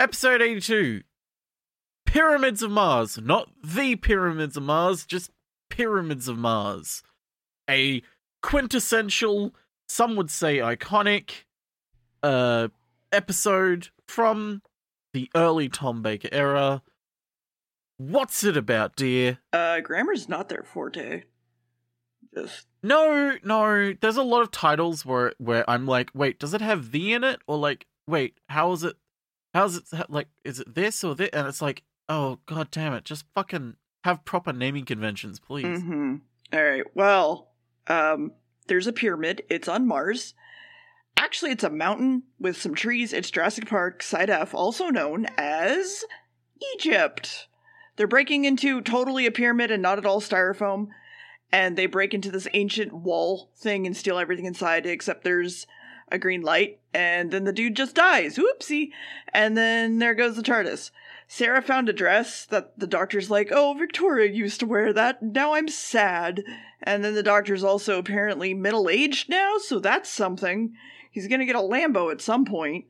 Episode 82 Pyramids of Mars. Not the Pyramids of Mars, just Pyramids of Mars. A quintessential, some would say iconic, uh, episode from the early Tom Baker era. What's it about, dear? Uh, grammar's not their forte. Just No, no. There's a lot of titles where where I'm like, wait, does it have the in it, or like, wait, how is it? How's it like? Is it this or this? And it's like, oh god damn it, just fucking have proper naming conventions, please. hmm All right. Well, um, there's a pyramid. It's on Mars. Actually, it's a mountain with some trees. It's Jurassic Park, Side F, also known as Egypt. They're breaking into totally a pyramid and not at all styrofoam. And they break into this ancient wall thing and steal everything inside, except there's a green light. And then the dude just dies. Whoopsie. And then there goes the TARDIS. Sarah found a dress that the doctor's like, oh, Victoria used to wear that. Now I'm sad. And then the doctor's also apparently middle aged now, so that's something. He's gonna get a Lambo at some point.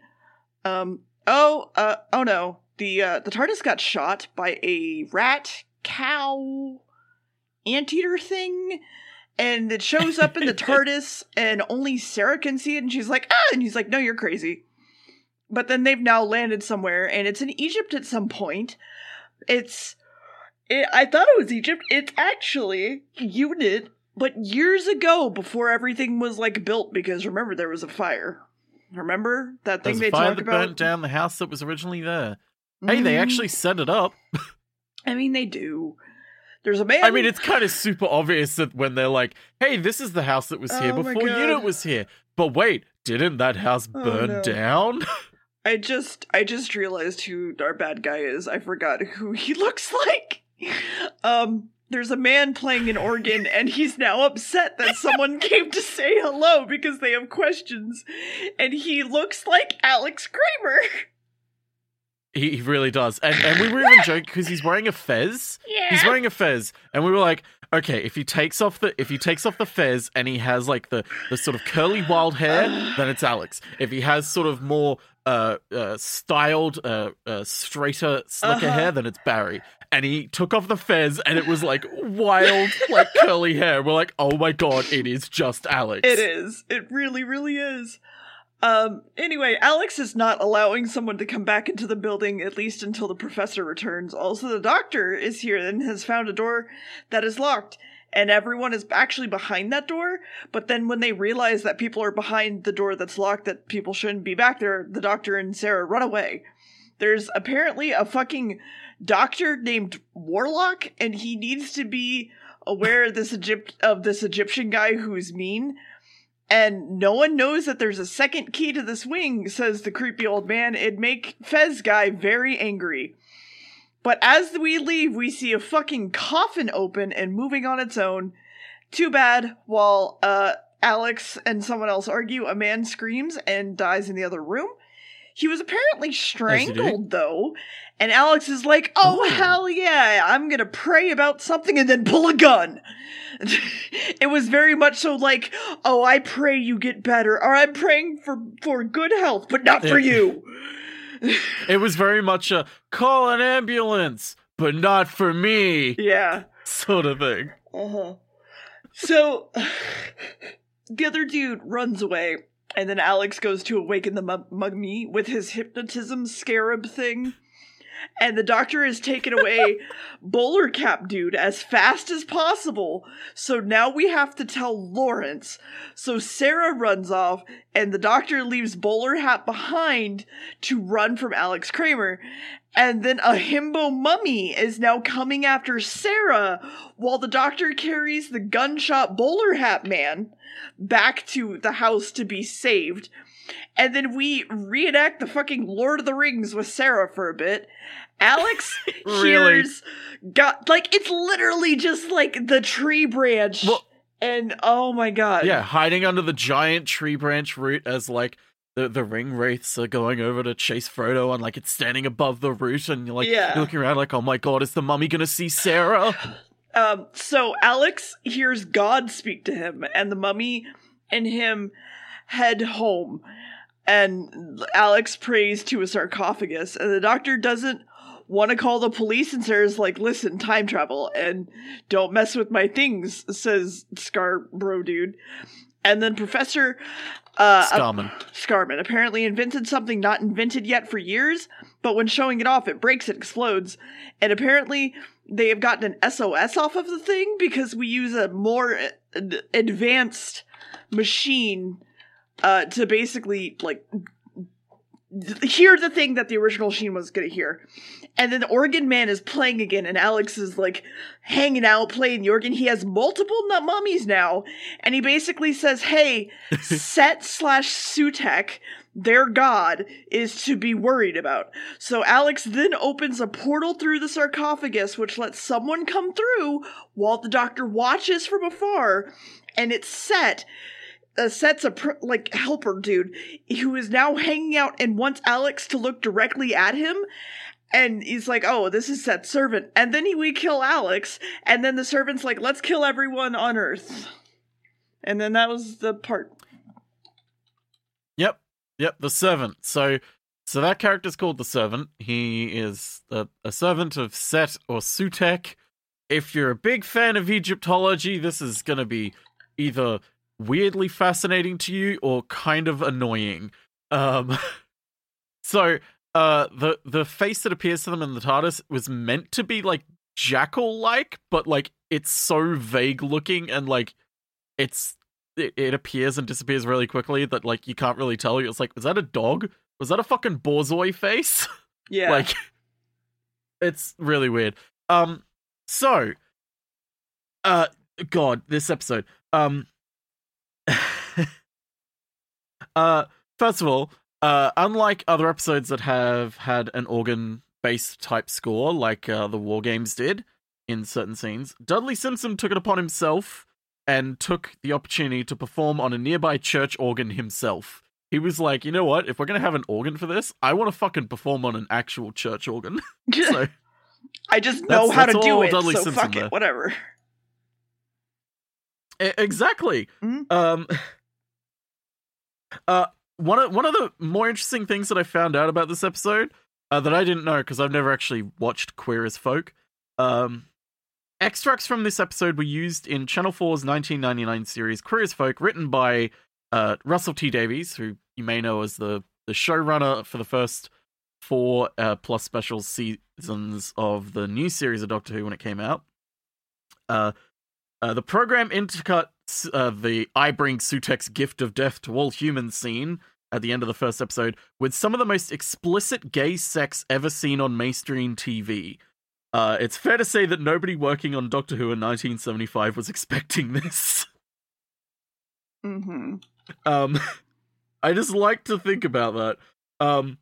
Um. Oh. Uh. Oh no. The uh, the TARDIS got shot by a rat cow anteater thing. And it shows up in the TARDIS, and only Sarah can see it, and she's like, ah! And he's like, no, you're crazy. But then they've now landed somewhere, and it's in Egypt at some point. It's. It, I thought it was Egypt. It's actually Unit, but years ago, before everything was like built, because remember, there was a fire. Remember that thing There's they fire talk that about? burnt down the house that was originally there. Hey, they Mhm. actually set it up. I mean, they do. There's a man. I mean, it's kind of super obvious that when they're like, "Hey, this is the house that was here Oh before. Unit was here," but wait, didn't that house Oh, burn no. down? I just I just realized who our bad guy is. I forgot who he looks like. Um there's a man playing an organ and he's now upset that someone came to say hello because they have questions and he looks like Alex Kramer. He, he really does. And and we were even joking because he's wearing a fez. Yeah. He's wearing a fez, and we were like, okay, if he takes off the if he takes off the fez and he has like the the sort of curly wild hair, then it's Alex. If he has sort of more uh, uh styled uh, uh straighter slicker Uh-huh. hair, then it's Barry. And he took off the fez, and it was like wild, like curly hair. We're like, oh my god, it is just Alex. It is. It really, really is. Um, anyway, Alex is not allowing someone to come back into the building, at least until the professor returns. Also, the doctor is here and has found a door that is locked, and everyone is actually behind that door. But then when they realize that people are behind the door that's locked, that people shouldn't be back there, the doctor and Sarah run away. There's apparently a fucking doctor named Warlock, and he needs to be aware of this Egypt of this Egyptian guy who's mean. And no one knows that there's a second key to this wing, says the creepy old man. It'd make Fez guy very angry. But as we leave, we see a fucking coffin open and moving on its own. Too bad, while uh, Alex and someone else argue, a man screams and dies in the other room. He was apparently strangled, though, and Alex is like, oh, Ooh. hell yeah, I'm gonna pray about something and then pull a gun. it was very much so like, oh, I pray you get better, or I'm praying for, for good health, but not for you. It was very much a call an ambulance, but not for me yeah. sort of thing. Uh huh. So the other dude runs away, and then Alex goes to awaken the mu- mummy with his hypnotism scarab thing. And the doctor is taken away bowler cap dude as fast as possible. So now we have to tell Laurence. So Sarah runs off, and the doctor leaves bowler hat behind to run from Alex Kramer. And then a himbo mummy is now coming after Sarah while the doctor carries the gunshot bowler hat man back to the house to be saved. And then we reenact the fucking Lord of the Rings with Sarah for a bit. Alex Really? hears got like it's literally just like the tree branch. Well- and oh my god. Yeah, hiding under the giant tree branch root as like the, the ring wraiths are going over to chase Frodo and like it's standing above the root and you're like Yeah. you're looking around like, oh my god, is the mummy gonna see Sarah? Um, so Alex hears God speak to him, and the mummy and him head home. And Alex prays to a sarcophagus, and the doctor doesn't want to call the police and says like, "Listen, time travel and don't mess with my things," says Scarborough dude. And then Professor uh, Scarman. Scarman apparently invented something not invented yet for years, but when showing it off, it breaks it explodes. And apparently, they have gotten an SOS off of the thing because we use a more ad- advanced machine uh, to basically like hear the thing that the original Sheen was going to hear. And then the organ man is playing again, and Alex is like hanging out playing the organ. He has multiple nut mummies now, and he basically says, "Hey, Set slash Sutekh." Their god is to be worried about. So Alex then opens a portal through the sarcophagus, which lets someone come through while the doctor watches from afar, and it's set sets a pr- like helper dude who is now hanging out and wants Alex to look directly at him. And he's like, "Oh, this is Set's servant." And then he, we kill Alex, and then the servant's like, "Let's kill everyone on Earth." And then that was the part. Yep, yep, the servant. So, so that character's called the servant. He is a, a servant of Set or Sutekh. If you're a big fan of Egyptology, this is going to be either weirdly fascinating to you or kind of annoying. Um, so uh, the the face that appears to them in the TARDIS was meant to be like jackal like, but like it's so vague looking and like it's it, it appears and disappears really quickly that like you can't really tell. It's like, was that a dog? Was that a fucking Borzoi face? Yeah. like it's really weird. Um, so, uh, God, this episode. Um, uh, first of all, uh, unlike other episodes that have had an organ based type score, like uh, the War Games did in certain scenes, Dudley Simpson took it upon himself and took the opportunity to perform on a nearby church organ himself. He was like, you know what? If we're gonna have an organ for this, I want to fucking perform on an actual church organ. so I just know how to do it, Dudley so Simpson fuck there. it, whatever. E- exactly. Mhm. Um. Uh, one of one of the more interesting things that I found out about this episode uh, that I didn't know because I've never actually watched Queer as Folk. Um, extracts from this episode were used in Channel 4's 1999 series Queer as Folk, written by uh, Russell T Davies, who you may know as the the showrunner for the first four uh, plus special seasons of the new series of Doctor Who when it came out. Uh, uh, the program intercut uh, the I bring Sutekh's gift of death to all humans scene at the end of the first episode with some of the most explicit gay sex ever seen on mainstream TV. Uh, it's fair to say that nobody working on Doctor Who in 1975 was expecting this. Mm-hmm. Um, I just like to think about that. Um,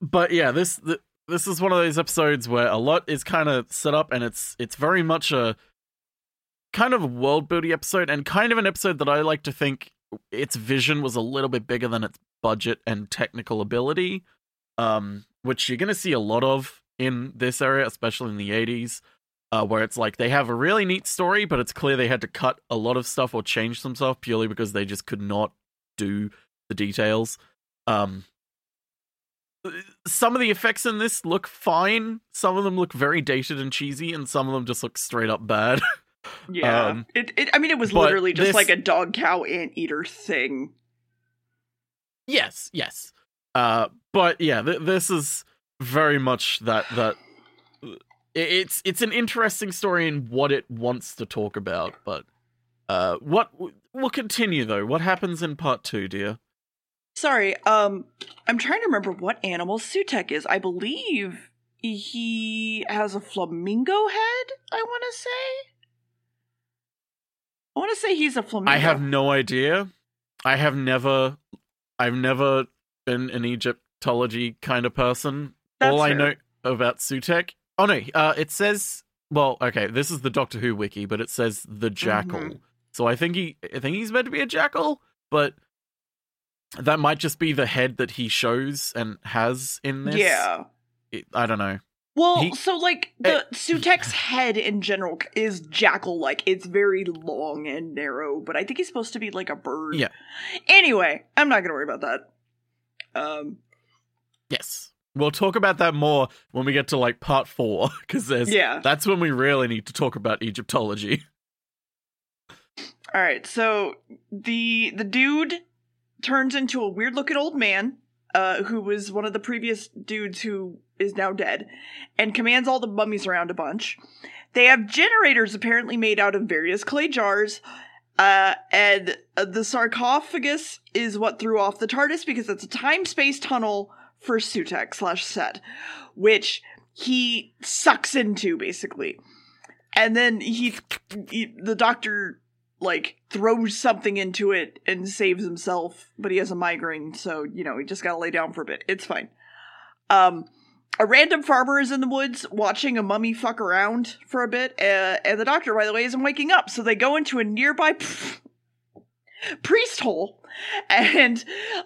but yeah, this th- this is one of those episodes where a lot is kind of set up, and it's it's very much a kind of a world building episode, and kind of an episode that I like to think its vision was a little bit bigger than its budget and technical ability, um, which you're gonna see a lot of in this area, especially in the 80s uh, where it's like they have a really neat story, but it's clear they had to cut a lot of stuff or change some stuff purely because they just could not do the details. Um, some of the effects in this look fine. Some of them look very dated and cheesy, and some of them just look straight up bad. Yeah. Um, it, it. I mean, it was literally just this- like a dog, cow, anteater thing. yes, yes. Uh, but yeah, th- this is very much that that it's it's an interesting story in what it wants to talk about. But uh, what we'll continue though. What happens in part two, dear? Sorry. Um, I'm trying to remember what animal Sutekh is. I believe he has a flamingo head. I want to say. I want to say he's a flamingo. I have no idea. I have never, I've never been an Egyptology kind of person. That's All I know about Sutekh. Oh no, uh, it says. Well, okay, this is the Doctor Who wiki, but it says the jackal. Mhm. So I think he, I think he's meant to be a jackal, but that might just be the head that he shows and has in this. Yeah. It- I don't know. Well, He- so like the Sutekh's head in general is jackal like. It's very long and narrow, but I think he's supposed to be like a bird. Yeah. Anyway, I'm not gonna worry about that. Um Yes. We'll talk about that more when we get to like part four, because there's yeah. that's when we really need to talk about Egyptology. All right, so the the dude turns into a weird looking old man, uh, who was one of the previous dudes who is now dead, and commands all the mummies around a bunch. They have generators apparently made out of various clay jars, uh, and the sarcophagus is what threw off the TARDIS because it's a time space tunnel for Sutekh slash Set, which he sucks into basically, and then he, he the doctor like throws something into it and saves himself, but he has a migraine, so you know he just gotta lay down for a bit. It's fine. Um, a random farmer is in the woods watching a mummy fuck around for a bit, uh, and the doctor, by the way, isn't waking up, so they go into a nearby priest hole, and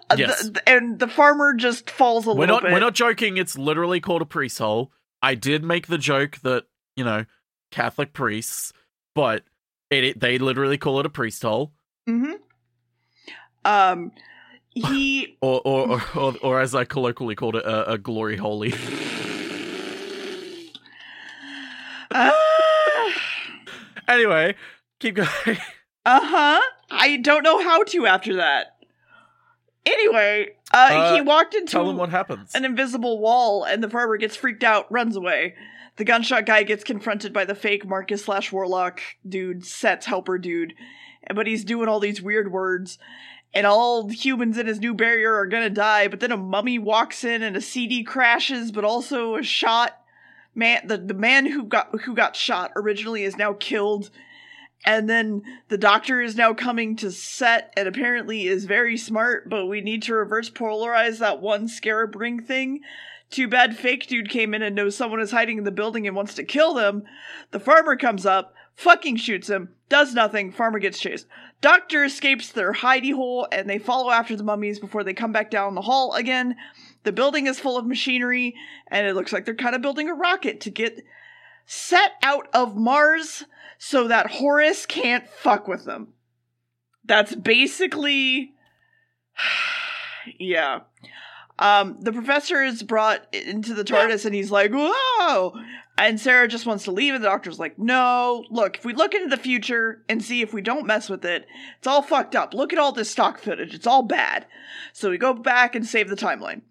uh, Yes. the, and the farmer just falls a We're little not bit. we're not joking. It's literally called a priest hole. I did make the joke that you know Catholic priests, but it, it they literally call it a priest hole, hmm Um, he or or or, or, or as I colloquially called it, a, a glory holy. uh anyway, keep going. Uh huh. I don't know how to after that. Anyway, uh, Uh, he walked into Tell him what happens. an invisible wall, and the farmer gets freaked out, runs away. The gunshot guy gets confronted by the fake Marcus slash Warlock dude, Set's helper dude, but he's doing all these weird words, and all humans in his new barrier are gonna die. But then a mummy walks in, and a CD crashes, but also a shot. Man, the, the man who got who got shot originally is now killed, and then the doctor is now coming to set and apparently is very smart, but we need to reverse polarize that one scarab ring thing. Too bad fake dude came in and knows someone is hiding in the building and wants to kill them. The farmer comes up, fucking shoots him, does nothing, farmer gets chased. Doctor escapes their hidey hole and they follow after the mummies before they come back down the hall again. The building is full of machinery and it looks like they're kind of building a rocket to get set out of Mars so that Horus can't fuck with them. That's basically. yeah. Um, the professor is brought into the TARDIS and he's like, whoa! And Sarah just wants to leave, and the doctor's like, no, look, if we look into the future and see if we don't mess with it, it's all fucked up. Look at all this stock footage. It's all bad. So we go back and save the timeline.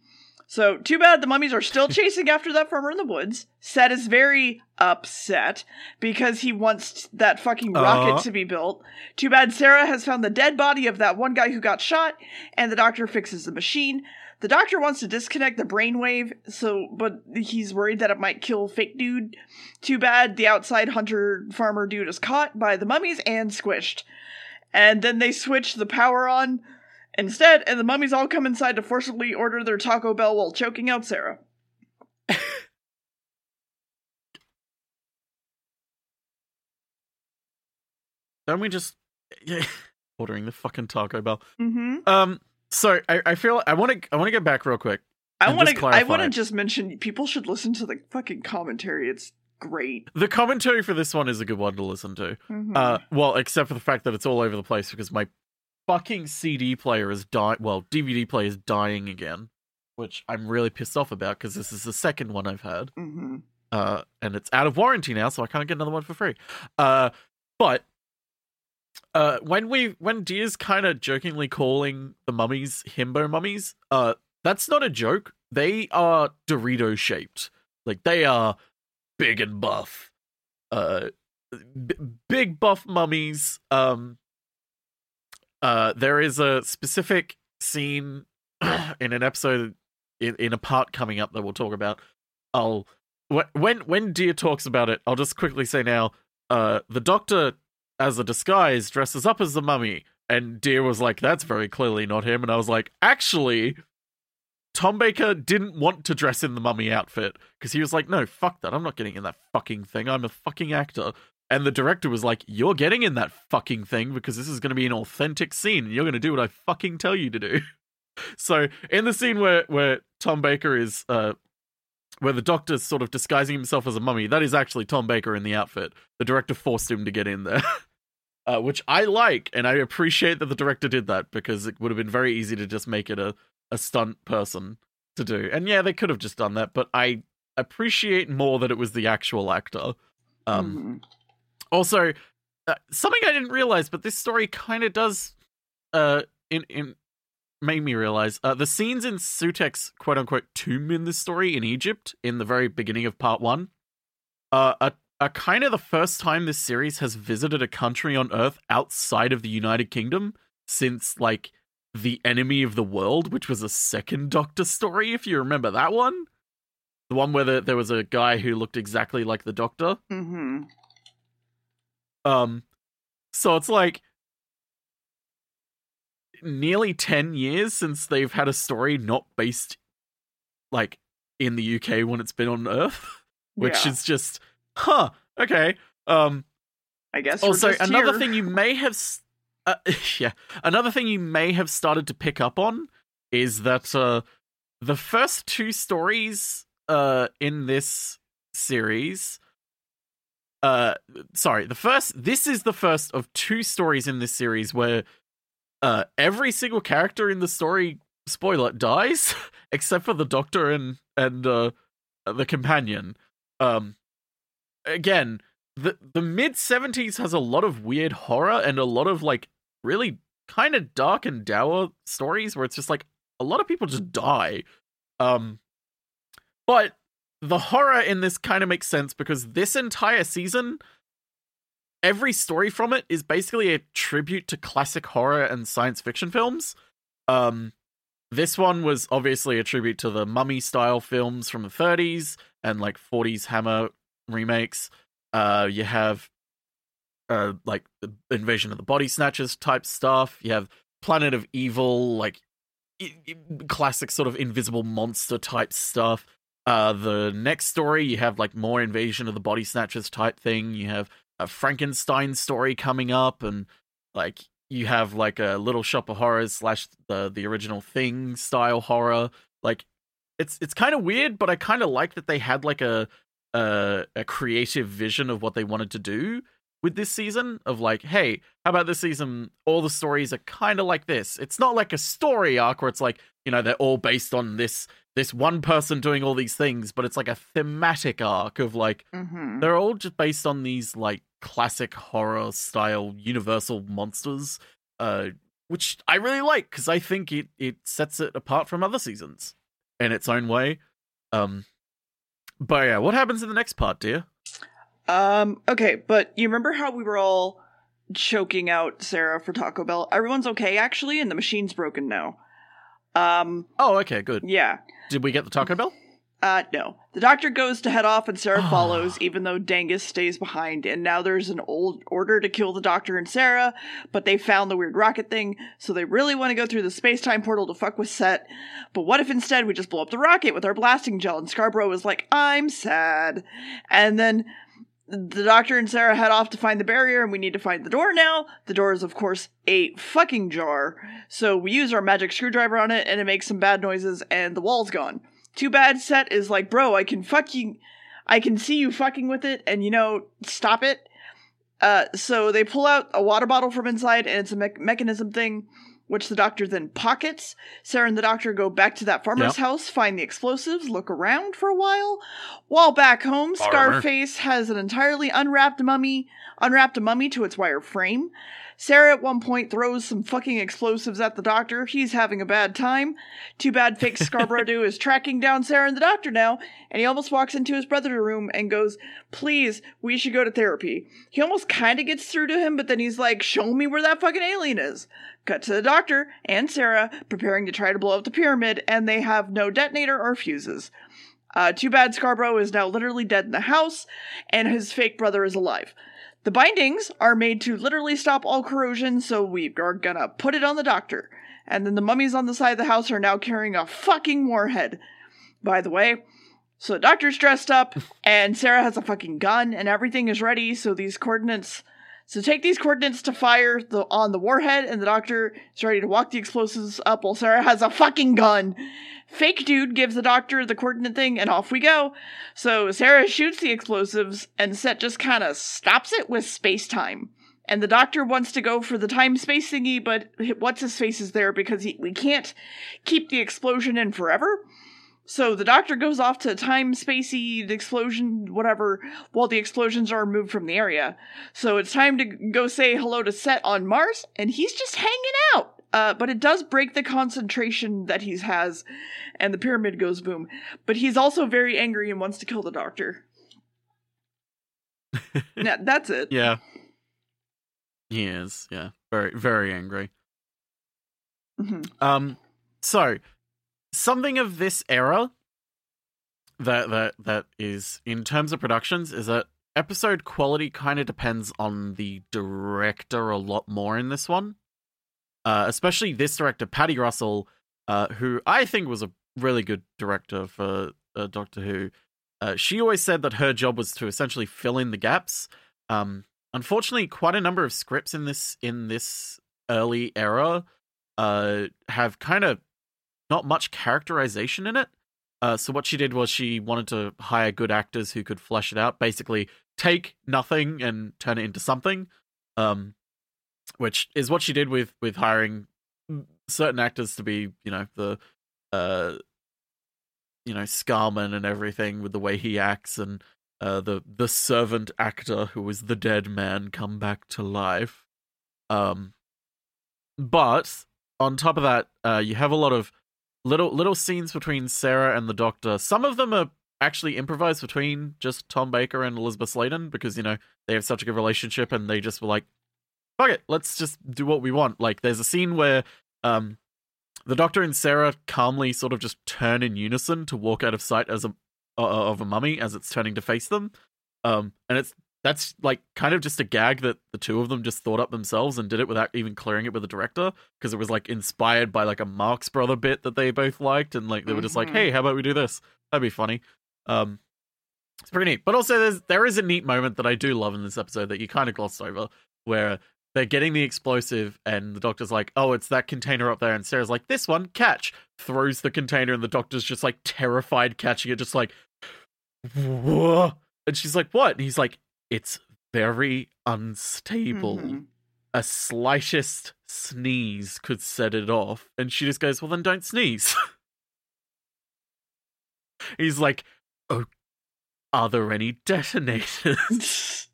So, too bad the mummies are still chasing after that farmer in the woods. Set is very upset because he wants that fucking rocket Uh. to be built. Too bad Sarah has found the dead body of that one guy who got shot, and the doctor fixes the machine. The doctor wants to disconnect the brainwave, so but he's worried that it might kill fake dude. Too bad the outside hunter farmer dude is caught by the mummies and squished. And then they switch the power on instead, and the mummies all come inside to forcibly order their Taco Bell while choking out Sarah. Don't we just yeah, ordering the fucking Taco Bell? Mm-hmm. Um. So I, I feel I want to I want to get back real quick. I want to. I want to just mention people should listen to the fucking commentary. It's great. The commentary for this one is a good one to listen to. Mhm. Uh, well, except for the fact that it's all over the place because my fucking CD player is dying. Well, DVD player is dying again, which I'm really pissed off about because this is the second one I've had. Mhm. Uh, and it's out of warranty now, so I can't get another one for free. Uh, but uh, when we when Deer's kind of jokingly calling the mummies himbo mummies, uh, that's not a joke. They are Dorito shaped. Like they are big and buff. Uh, b- big buff mummies. Um, uh, there is a specific scene in an episode in, in a part coming up that we'll talk about. I'll wh- when when Deer talks about it, I'll just quickly say now. Uh, the Doctor, as a disguise, dresses up as the mummy, and Deer was like, "That's very clearly not him," and I was like, "Actually." Tom Baker didn't want to dress in the mummy outfit because he was like, no, fuck that. I'm not getting in that fucking thing. I'm a fucking actor. And the director was like, you're getting in that fucking thing because this is going to be an authentic scene and you're going to do what I fucking tell you to do. so in the scene where, where Tom Baker is uh, where the doctor's sort of disguising himself as a mummy. That is actually Tom Baker in the outfit. The director forced him to get in there. Uh, which I like, and I appreciate that the director did that because it would have been very easy to just make it a, a stunt person to do. And yeah, they could have just done that, but I appreciate more that it was the actual actor. Um, Mhm. Also, uh, something I didn't realize, but this story kind of does, uh, in in made me realize uh, the scenes in Sutekh's quote unquote tomb in this story in Egypt in the very beginning of part one, uh, are, are kind of the first time this series has visited a country on Earth outside of the United Kingdom since like the enemy of the world, which was a second Doctor story, if you remember that one. The one where the, there was a guy who looked exactly like the Doctor. Mhm. Um, so it's like nearly 10 years since they've had a story not based like in the UK when it's been on Earth, which Yeah. is just, huh, okay. Um, I guess. also, another here. thing you may have, s- uh, yeah, another thing you may have started to pick up on is that uh, the first two stories uh, in this series, uh, sorry, the first, this is the first of two stories in this series where uh, every single character in the story, spoiler, dies except for the Doctor and and uh, the companion. Um, again, the the mid 70s has a lot of weird horror and a lot of like really kind of dark and dour stories where it's just like a lot of people just die um but the horror in this kind of makes sense because this entire season every story from it is basically a tribute to classic horror and science fiction films um this one was obviously a tribute to the mummy style films from the 30s and like 40s hammer remakes uh, you have uh, like the invasion of the body snatchers type stuff. You have Planet of Evil, like classic sort of invisible monster type stuff. Uh, the next story, you have like more invasion of the body snatchers type thing. You have a Frankenstein story coming up, and like you have like a Little Shop of Horrors slash the the original Thing style horror. Like it's it's kind of weird, but I kind of like that they had like a a, a creative vision of what they wanted to do with this season of like hey how about this season? All the stories are kind of like this. It's not like a story arc where it's like you know they're all based on this this one person doing all these things but it's like a thematic arc of like Mhm. they're all just based on these like classic horror style universal monsters uh which i really like because i think it it sets it apart from other seasons in its own way. Um but yeah what happens in the next part dear Um, okay, but you remember how we were all choking out Sarah for Taco Bell? Everyone's okay actually, and the machine's broken now. Um, oh okay good yeah. did we get the taco bell Uh, no. The doctor goes to head off and Sarah follows, even though Dangus stays behind. And now there's an old order to kill the doctor and Sarah, but they found the weird rocket thing, so they really want to go through the space time portal to fuck with Set. But what if instead we just blow up the rocket with our blasting gel? And Scarborough is like, I'm sad. And then the doctor and Sarah head off to find the barrier, and we need to find the door now. The door is, of course, a fucking jar. So we use our magic screwdriver on it, and it makes some bad noises, and the wall's gone. Too bad Set is like, bro, I can fucking, I can see you fucking with it, and you know, stop it. Uh, so they pull out a water bottle from inside, and it's a me- mechanism thing, which the doctor then pockets. Sarah and the doctor go back to that farmer's Yep. house, find the explosives, look around for a while. While back home, Farmer. Scarface has an entirely unwrapped mummy, unwrapped a mummy to its wire frame. Sarah at one point throws some fucking explosives at the doctor. He's having a bad time. Too bad fake Scarborough is tracking down Sarah and the doctor now, and he almost walks into his brother's room and goes, Please, we should go to therapy. He almost kind of gets through to him, but then he's like, Show me where that fucking alien is. Cut to the doctor and Sarah preparing to try to blow up the pyramid, and they have no detonator or fuses. Uh, too bad Scarborough is now literally dead in the house, and his fake brother is alive. The bindings are made to literally stop all corrosion, so we are gonna put it on the doctor. And then the mummies on the side of the house are now carrying a fucking warhead. By the way, so the doctor's dressed up, and Sarah has a fucking gun, and everything is ready, so these coordinates So take these coordinates to fire the on the warhead, and the doctor is ready to walk the explosives up while Sarah has a fucking gun. Fake dude gives the doctor the coordinate thing, and off we go. So Sarah shoots the explosives, and Set just kind of stops it with space time. And the doctor wants to go for the time space thingy, but what's his face is there because he, we can't keep the explosion in forever. So the doctor goes off to time spacey explosion, whatever, while the explosions are removed from the area. So it's time to go say hello to Set on Mars, and he's just hanging out. Uh, but it does break the concentration that he has, and the pyramid goes boom. But he's also very angry and wants to kill the doctor. yeah, that's it. Yeah. He is, yeah. Very very angry. hmm Um so something of this era that that that is in terms of productions is that episode quality kind of depends on the director a lot more in this one. Uh, especially this director, Paddy Russell, uh, who I think was a really good director for uh, Doctor Who. Uh, she always said that her job was to essentially fill in the gaps. Um, unfortunately, quite a number of scripts in this in this early era uh, have kind of not much characterization in it. Uh, so what she did was she wanted to hire good actors who could flesh it out. Basically, take nothing and turn it into something. Um, which is what she did with with hiring certain actors to be, you know, the uh, you know, Scarman and everything with the way he acts, and uh, the the servant actor who was the dead man come back to life. Um, but on top of that, uh, you have a lot of little little scenes between Sarah and the Doctor. Some of them are actually improvised between just Tom Baker and Elizabeth Sladen because you know they have such a good relationship, and they just were like, "Fuck it, let's just do what we want." Like, there's a scene where um, the Doctor and Sarah calmly sort of just turn in unison to walk out of sight as a uh, of a mummy as it's turning to face them, um, and it's that's like kind of just a gag that the two of them just thought up themselves and did it without even clearing it with the director because it was like inspired by like a Marx Brother bit that they both liked and like they were just like, Mhm. hey, how about we do this? That'd be funny. Um, it's pretty neat. But also, there's there is a neat moment that I do love in this episode that you kind of glossed over, where they're getting the explosive, and the doctor's like, "Oh, it's that container up there," and Sarah's like, "This one, catch!" Throws the container, and the doctor's just like terrified, catching it, just like, "Whoa!" And she's like, "What?" And he's like, "It's very unstable. Mhm. A slightest sneeze could set it off." And she just goes, "Well, then don't sneeze." he's like, "Oh, are there any detonators?"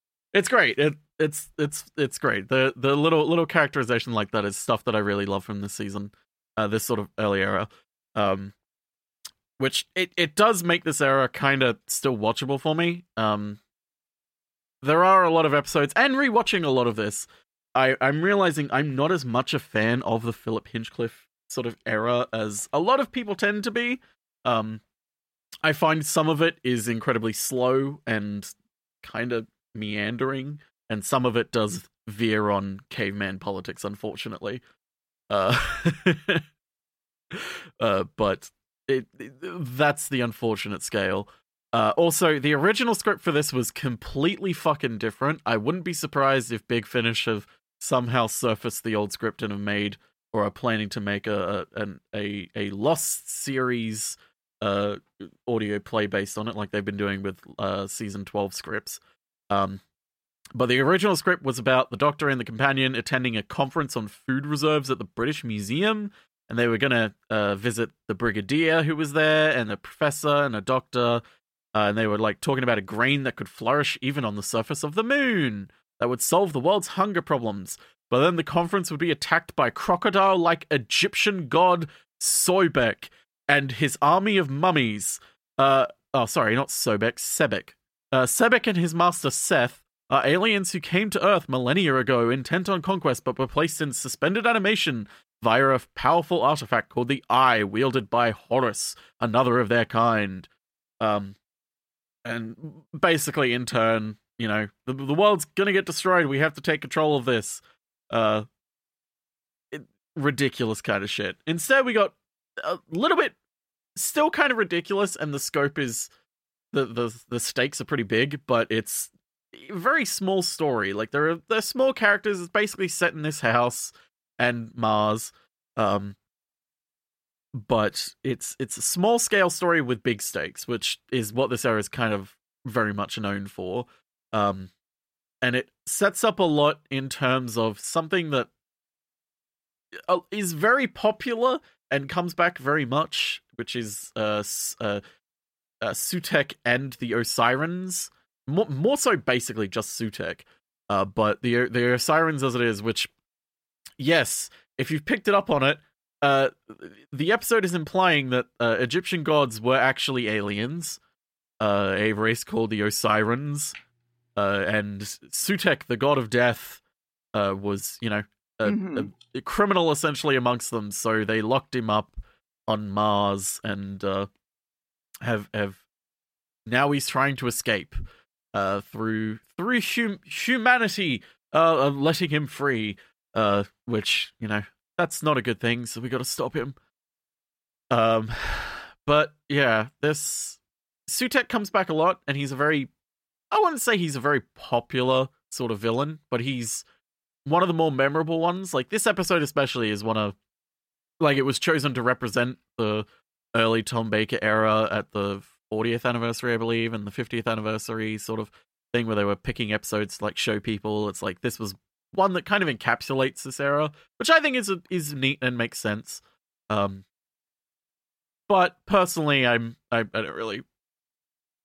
it's great. It it's it's it's great. The the little little characterization like that is stuff that I really love from this season, uh, this sort of early era. Um, which it it does make this era kind of still watchable for me. Um, there are a lot of episodes, and rewatching a lot of this, I I'm realizing I'm not as much a fan of the Philip Hinchcliffe sort of era as a lot of people tend to be. Um, I find some of it is incredibly slow and kind of meandering, and some of it does veer on caveman politics, unfortunately. Uh, uh, but it, that's the unfortunate scale. Uh, also, the original script for this was completely fucking different. I wouldn't be surprised if Big Finish have somehow surfaced the old script and have made or are planning to make a a an- a, a Lost series uh audio play based on it, like they've been doing with uh season twelve scripts. Um, but the original script was about the Doctor and the companion attending a conference on food reserves at the British Museum, and they were gonna uh, visit the brigadier who was there, and a professor and a doctor, uh, and they were like talking about a grain that could flourish even on the surface of the moon that would solve the world's hunger problems. But then the conference would be attacked by crocodile-like Egyptian god Soybek and his army of mummies. Uh, oh, sorry, not Sobek, Sebek. Uh, Sebek and his master Seth are aliens who came to Earth millennia ago intent on conquest but were placed in suspended animation via a powerful artifact called the Eye, wielded by Horus, another of their kind. Um, and basically, in turn, you know, the, the world's gonna get destroyed. We have to take control of this. Uh, it, ridiculous kind of shit. Instead, we got a little bit, still kind of ridiculous, and the scope is the the the stakes are pretty big, but it's very small story. Like there are they're small characters. It's basically set in this house and Mars. Um, but it's it's a small scale story with big stakes, which is what this era is kind of very much known for. Um, and it sets up a lot in terms of something that uh, very popular and comes back very much, which is uh, uh, uh Sutekh and the Osirans. More, more so, basically just Sutekh, Uh, but the the Osirans as it is, which yes, if you've picked it up on it, uh, the episode is implying that uh, Egyptian gods were actually aliens, uh, a race called the Osirans, uh, and Sutekh, the god of death, uh, was you know a, mm-hmm. a, a, criminal essentially amongst them. So they locked him up on Mars and uh, have have now he's trying to escape uh, through through hum- humanity uh, letting him free. Uh, which you know that's not a good thing. So we got to stop him. Um, but yeah, this Sutekh comes back a lot, and he's a very I wouldn't say he's a very popular sort of villain, but he's one of the more memorable ones. Like this episode especially is one of like it was chosen to represent the early Tom Baker era at the 40th anniversary, I believe, and the 50th anniversary sort of thing where they were picking episodes to like show people. It's like this was one that kind of encapsulates this era, which I think is a, is neat and makes sense. Um, but personally, I'm I, I don't really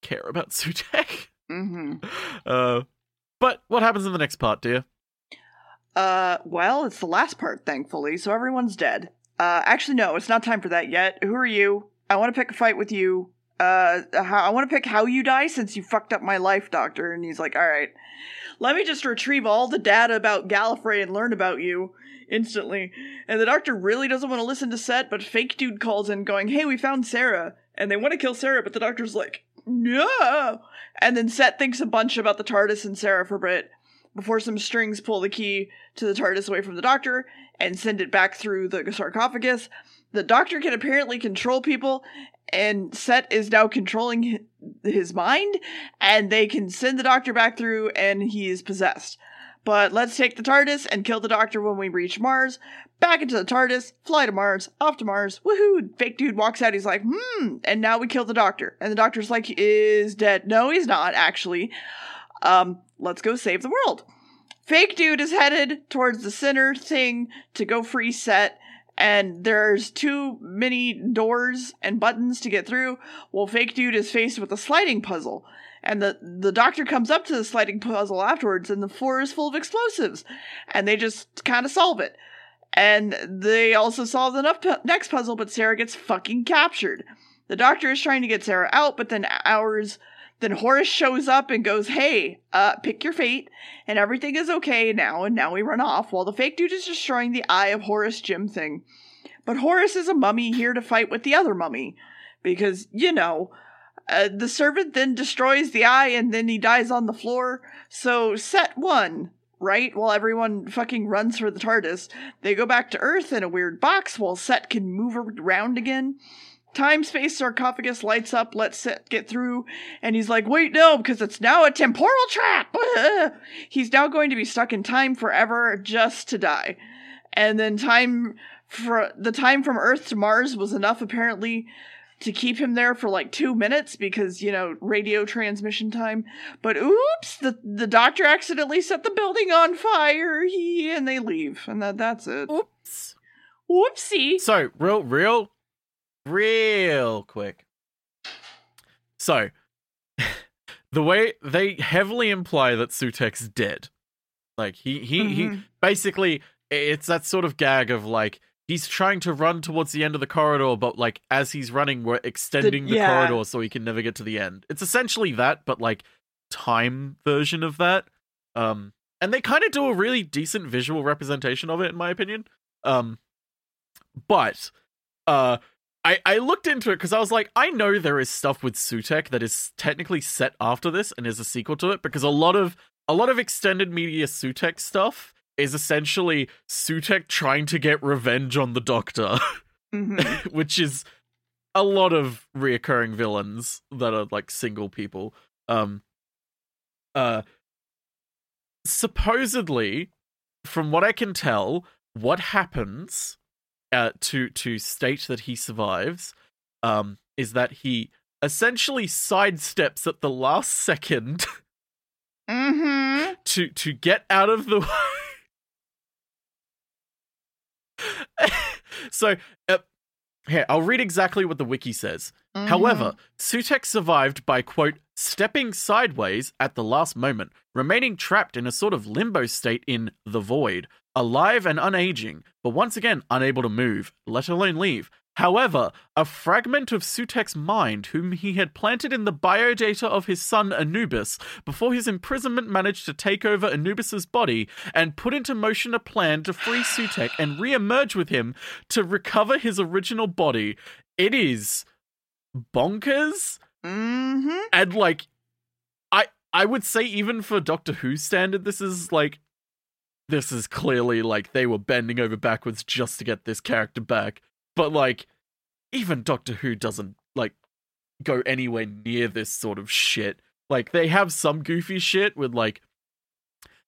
care about Sutekh. Mm-hmm. Uh, but what happens in the next part, dear? Uh, well, it's the last part, thankfully, so everyone's dead. Uh, actually, no, it's not time for that yet. Who are you? I want to pick a fight with you. Uh, I want to pick how you die since you fucked up my life, Doctor. And he's like, all right, let me just retrieve all the data about Gallifrey and learn about you instantly. And the Doctor really doesn't want to listen to Set, but fake dude calls in going, hey, we found Sarah. And they want to kill Sarah, but the Doctor's like, no. And then Set thinks a bunch about the TARDIS and Sarah for a bit before some strings pull the key to the TARDIS away from the Doctor and send it back through the sarcophagus. The Doctor can apparently control people, and Set is now controlling his mind, and they can send the Doctor back through, and he is possessed. But let's take the TARDIS and kill the Doctor when we reach Mars. Back into the TARDIS, fly to Mars, off to Mars. Woohoo! Fake dude walks out. He's like, hmm. And now we kill the Doctor. And the Doctor's like, is dead. No, he's not, actually. Um, let's go save the world. Fake dude is headed towards the center thing to go free set and there's too many doors and buttons to get through. Well, fake dude is faced with a sliding puzzle. And the, the doctor comes up to the sliding puzzle afterwards, and the floor is full of explosives. And they just kind of solve it. And they also solve the next puzzle, but Sarah gets fucking captured. The doctor is trying to get Sarah out, but then hours then Horus shows up and goes, Hey, uh, pick your fate, and everything is okay now, and now we run off while the fake dude is destroying the eye of Horus Jim thing. But Horus is a mummy here to fight with the other mummy. Because, you know, uh, the servant then destroys the eye and then he dies on the floor. So, set one, right? While everyone fucking runs for the TARDIS, they go back to Earth in a weird box while Set can move around again. Time space sarcophagus lights up, lets Set get through, and he's like, wait, no, because it's now a temporal trap! he's now going to be stuck in time forever just to die. And then time for the time from Earth to Mars was enough apparently to keep him there for like two minutes because you know radio transmission time. But oops, the the doctor accidentally set the building on fire. He and they leave, and that that's it. Oops. Whoopsie. So real real real quick. So, the way they heavily imply that Sutekh's dead. Like he he mm-hmm. he basically it's that sort of gag of like he's trying to run towards the end of the corridor, but like as he's running, we're extending the, the yeah. corridor so he can never get to the end. It's essentially that, but like time version of that. Um, and they kind of do a really decent visual representation of it, in my opinion. Um, but uh, I, I looked into it because I was like, I know there is stuff with Sutekh that is technically set after this and is a sequel to it because a lot of a lot of extended media Sutekh stuff is essentially Sutekh trying to get revenge on the Doctor, mm-hmm. which is a lot of reoccurring villains that are like single people. Um, uh, supposedly, from what I can tell, what happens uh, to to state that he survives um, is that he essentially sidesteps at the last second Mm-hmm. to to get out of the way. so, uh, here I'll read exactly what the wiki says. Mm-hmm. However, Sutekh survived by, quote, stepping sideways at the last moment, remaining trapped in a sort of limbo state in the void, alive and unaging, but once again unable to move, let alone leave. However, a fragment of Sutekh's mind, whom he had planted in the biodata of his son Anubis, before his imprisonment managed to take over Anubis's body and put into motion a plan to free Sutekh and re-emerge with him to recover his original body. It is bonkers Mm-hmm. and like i i would say even for doctor who standard this is like this is clearly like they were bending over backwards just to get this character back but like even doctor who doesn't like go anywhere near this sort of shit like they have some goofy shit with like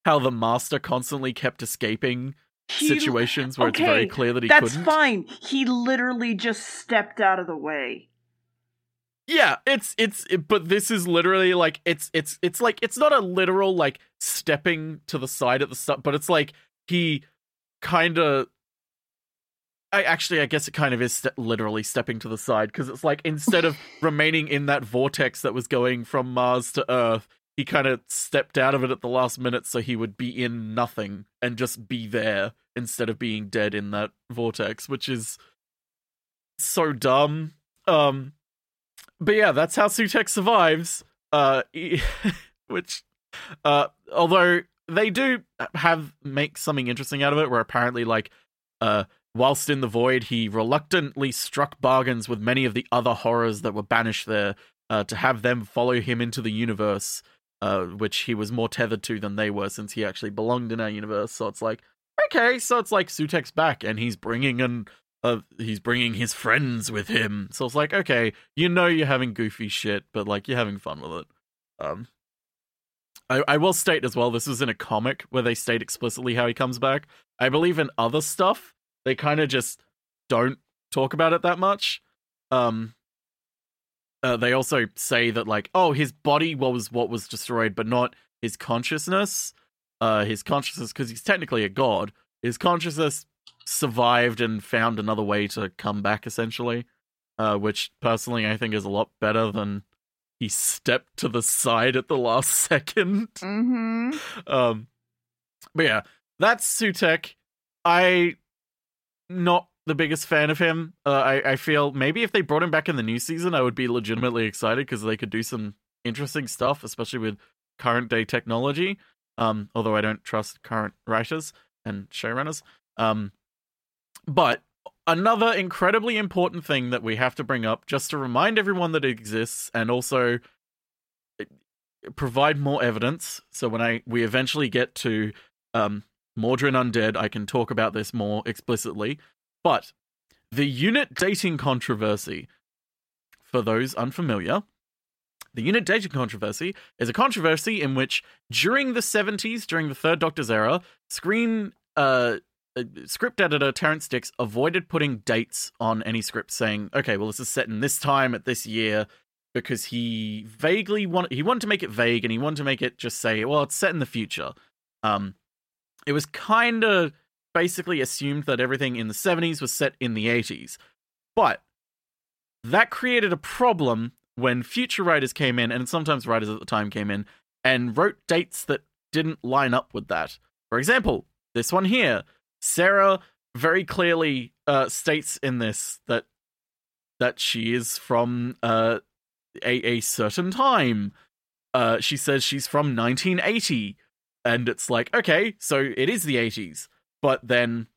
how the master constantly kept escaping He- situations where it's very clear that he That's couldn't That's fine. He literally just stepped out of the way. Yeah, it's it's it, but this is literally like it's it's it's like it's not a literal like stepping to the side at the start, but it's like he kind of I actually I guess it kind of is ste- literally stepping to the side because it's like instead of remaining in that vortex that was going from Mars to Earth, he kind of stepped out of it at the last minute so he would be in nothing and just be there instead of being dead in that vortex, which is so dumb. Um but yeah, that's how Sutekh survives. Uh, which, uh, although they do have make something interesting out of it, where apparently, like, uh, whilst in the void, he reluctantly struck bargains with many of the other horrors that were banished there, uh, to have them follow him into the universe, uh, which he was more tethered to than they were, since he actually belonged in our universe. So it's like, okay, so it's like Sutekh's back, and he's bringing an he's bringing his friends with him. So it's like, okay, you know you're having goofy shit, but like you're having fun with it. Um, I, I will state as well, this is in a comic where they state explicitly how he comes back. I believe in other stuff, they kind of just don't talk about it that much. Um, uh, they also say that like, oh, his body was what was destroyed, but not his consciousness. Uh, his consciousness, because he's technically a god. His consciousness survived and found another way to come back essentially uh, which personally i think is a lot better than he stepped to the side at the last second. Mm-hmm. um but yeah that's sutekh. I not the biggest fan of him. Uh, I, I feel maybe if they brought him back in the new season i would be legitimately excited because they could do some interesting stuff especially with current day technology. Um although i don't trust current writers and showrunners. Um but another incredibly important thing that we have to bring up just to remind everyone that it exists and also eh, provide more evidence. So when i we eventually get to um Mawdryn Undead i can talk about this more explicitly. But the unit dating controversy for those unfamiliar the unit dating controversy is a controversy in which during the 70s during the third doctor's era screen uh uh, script editor Terrance Dicks avoided putting dates on any script, saying, "Okay, well, this is set in this time at this year," because he vaguely wanted he wanted to make it vague and he wanted to make it just say, "Well, it's set in the future." Um, it was kind of basically assumed that everything in the '70s was set in the '80s, but that created a problem when future writers came in, and sometimes writers at the time came in and wrote dates that didn't line up with that. For example, this one here. Sarah very clearly uh, states in this that that she is from uh, a a certain time. Uh, she says she's from 1980, and it's like okay, so it is the 80s. But then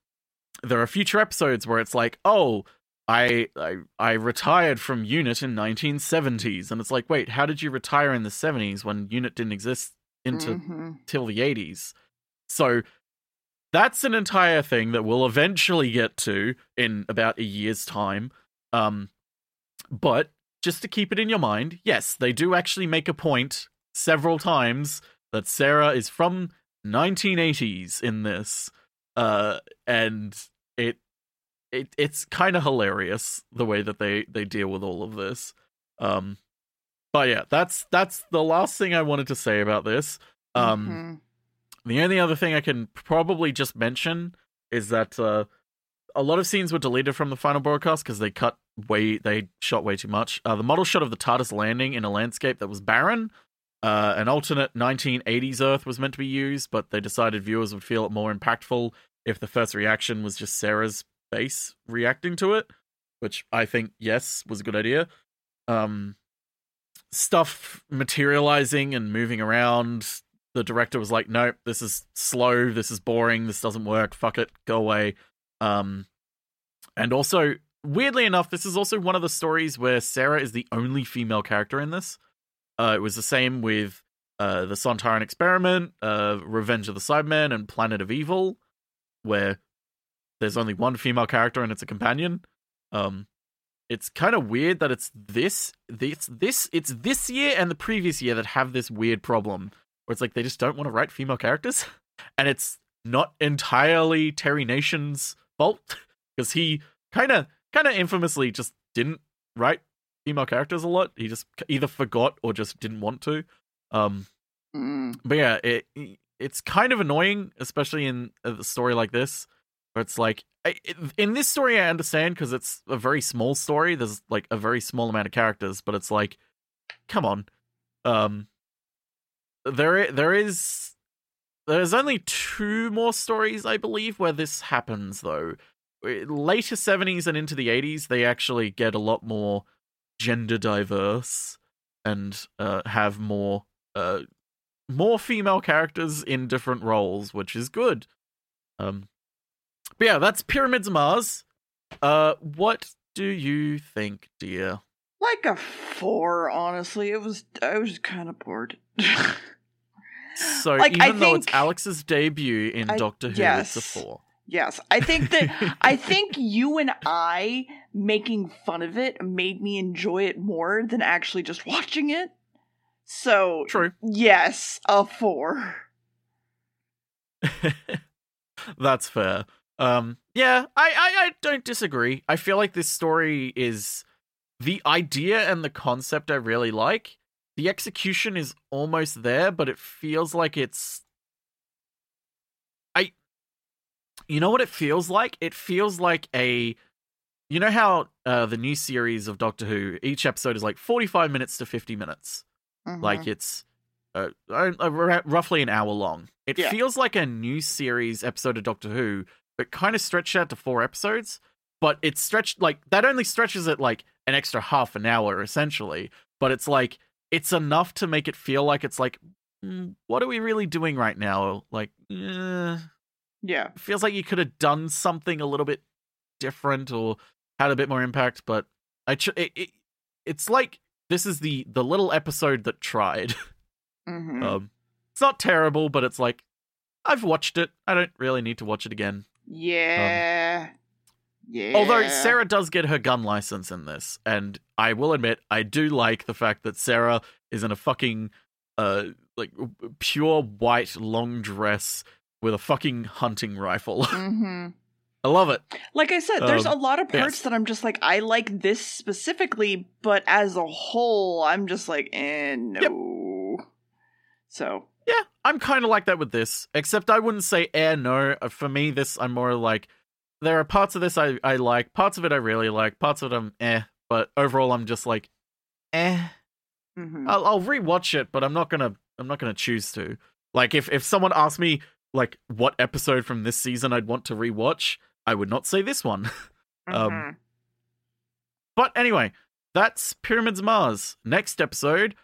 there are future episodes where it's like, oh, I I I retired from Unit in 1970s, and it's like, wait, how did you retire in the 70s when Unit didn't exist into Mhm. till the 80s. So that's an entire thing that we'll eventually get to in about a year's time. Um, but just to keep it in your mind, yes, they do actually make a point several times that Sarah is from 1980s in this, uh, and it it it's kind of hilarious the way that they they deal with all of this. Um, but yeah, that's that's the last thing I wanted to say about this. Um, Mhm. The only other thing I can probably just mention is that uh, a lot of scenes were deleted from the final broadcast because they cut way, they shot way too much. Uh, the model shot of the TARDIS landing in a landscape that was barren. Uh, an alternate 1980s Earth was meant to be used, but they decided viewers would feel it more impactful if the first reaction was just Sarah's face reacting to it, which I think, yes, was a good idea. Um, stuff materializing and moving around the director was like, nope, this is slow, this is boring, this doesn't work, fuck it, go away. Um, and also, weirdly enough, this is also one of the stories where Sarah is the only female character in this. Uh, it was the same with uh, the Sontaran Experiment, uh, Revenge of the Cybermen, and Planet of Evil, where there's only one female character and it's a companion. Um, it's kind of weird that it's this, this, this, it's this year and the previous year that have this weird problem where it's like they just don't want to write female characters, and it's not entirely Terry Nation's fault because he kind of, kind of infamously just didn't write female characters a lot. He just either forgot or just didn't want to. Um, Mm. but yeah, it it's kind of annoying, especially in a story like this, where it's like I- in this story I understand because it's a very small story. There's like a very small amount of characters, but it's like, come on, um, there there is there's only two more stories I believe where this happens though. Later seventies and into the eighties, they actually get a lot more gender diverse and uh, have more uh, more female characters in different roles, which is good. Um, but yeah, that's Pyramids of Mars. Uh, what do you think, dear? Like a four, honestly. It was. I was kind of bored. So Like, I even though it's Alex's debut in I- Doctor Who, it's yes. a four. yes, I think that I think you and I making fun of it made me enjoy it more than actually just watching it. So True. yes, a four. That's fair. Um, yeah, I, I, I don't disagree. I feel like this story is the idea and the concept I really like. The execution is almost there, but it feels like it's. I. You know what it feels like? It feels like a. You know how uh, the new series of Doctor Who, each episode is like 45 minutes to 50 minutes? like Mhm. it's uh, uh, uh, roughly an hour long. It Yeah. feels like a new series episode of Doctor Who, but kind of stretched out to four episodes. But it's stretched like that only stretches it like an extra half an hour essentially. But it's like it's enough to make it feel like it's like, mm, what are we really doing right now? Like, eh, yeah. it feels like you could have done something a little bit different or had a bit more impact. But I, ch- it, it, it's like this is the the little episode that tried. hmm Um, it's not terrible, but it's like I've watched it. I don't really need to watch it again. yeah. Yeah. Although Sarah does get her gun license in this, and I will admit I do like the fact that Sarah is in a fucking uh like pure white long dress with a fucking hunting rifle. hmm I love it. Like I said, there's Um, a lot of parts yes. that I'm just like, I like this specifically, but as a whole, I'm just like, eh, no. So, Yeah, I'm kind of like that with this, except I wouldn't say eh no. Uh, For me, this I'm more like there are parts of this I I like, parts of it I really like, parts of it I'm eh, but overall I'm just like eh. mhm. I'll, I'll rewatch it, but I'm not gonna I'm not gonna choose to. Like if if someone asked me like what episode from this season I'd want to rewatch, I would not say this one. um, Mhm. But anyway, that's Pyramids of Mars. Next episode,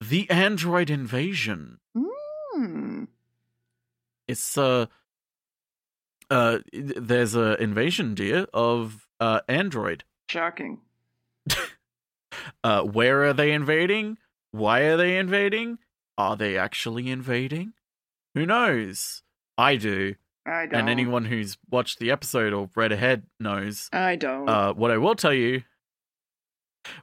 the android invasion. Hmm. It's uh uh there's an invasion dear of uh android. shocking. Uh where are they invading? Why are they invading? Are they actually invading? Who knows? I do. I don't. And anyone who's watched the episode or read ahead knows. I don't. Uh what I will tell you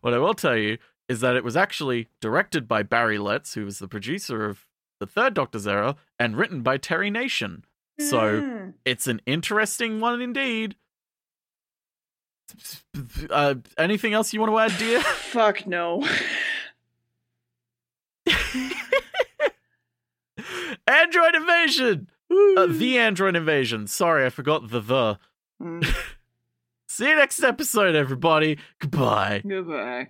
what I will tell you is that it was actually directed by Barry Letts, who was the producer of the third Doctor's Era, and written by Terry Nation. So Hmm. it's an interesting one indeed. Uh, anything else you want to add, dear? Fuck no. Android invasion. Uh, the Android invasion. Sorry, I forgot the the. Mm. See you next episode, everybody. Goodbye. Goodbye.